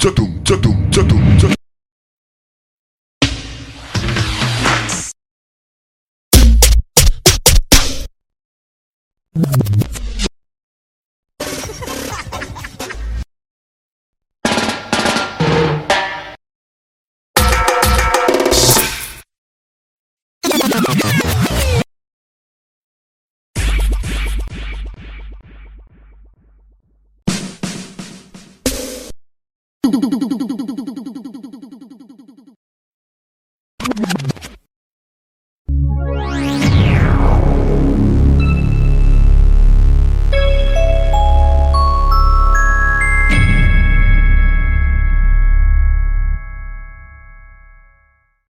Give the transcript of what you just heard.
Chatum, chatum, chatum, chatum. you Thank you.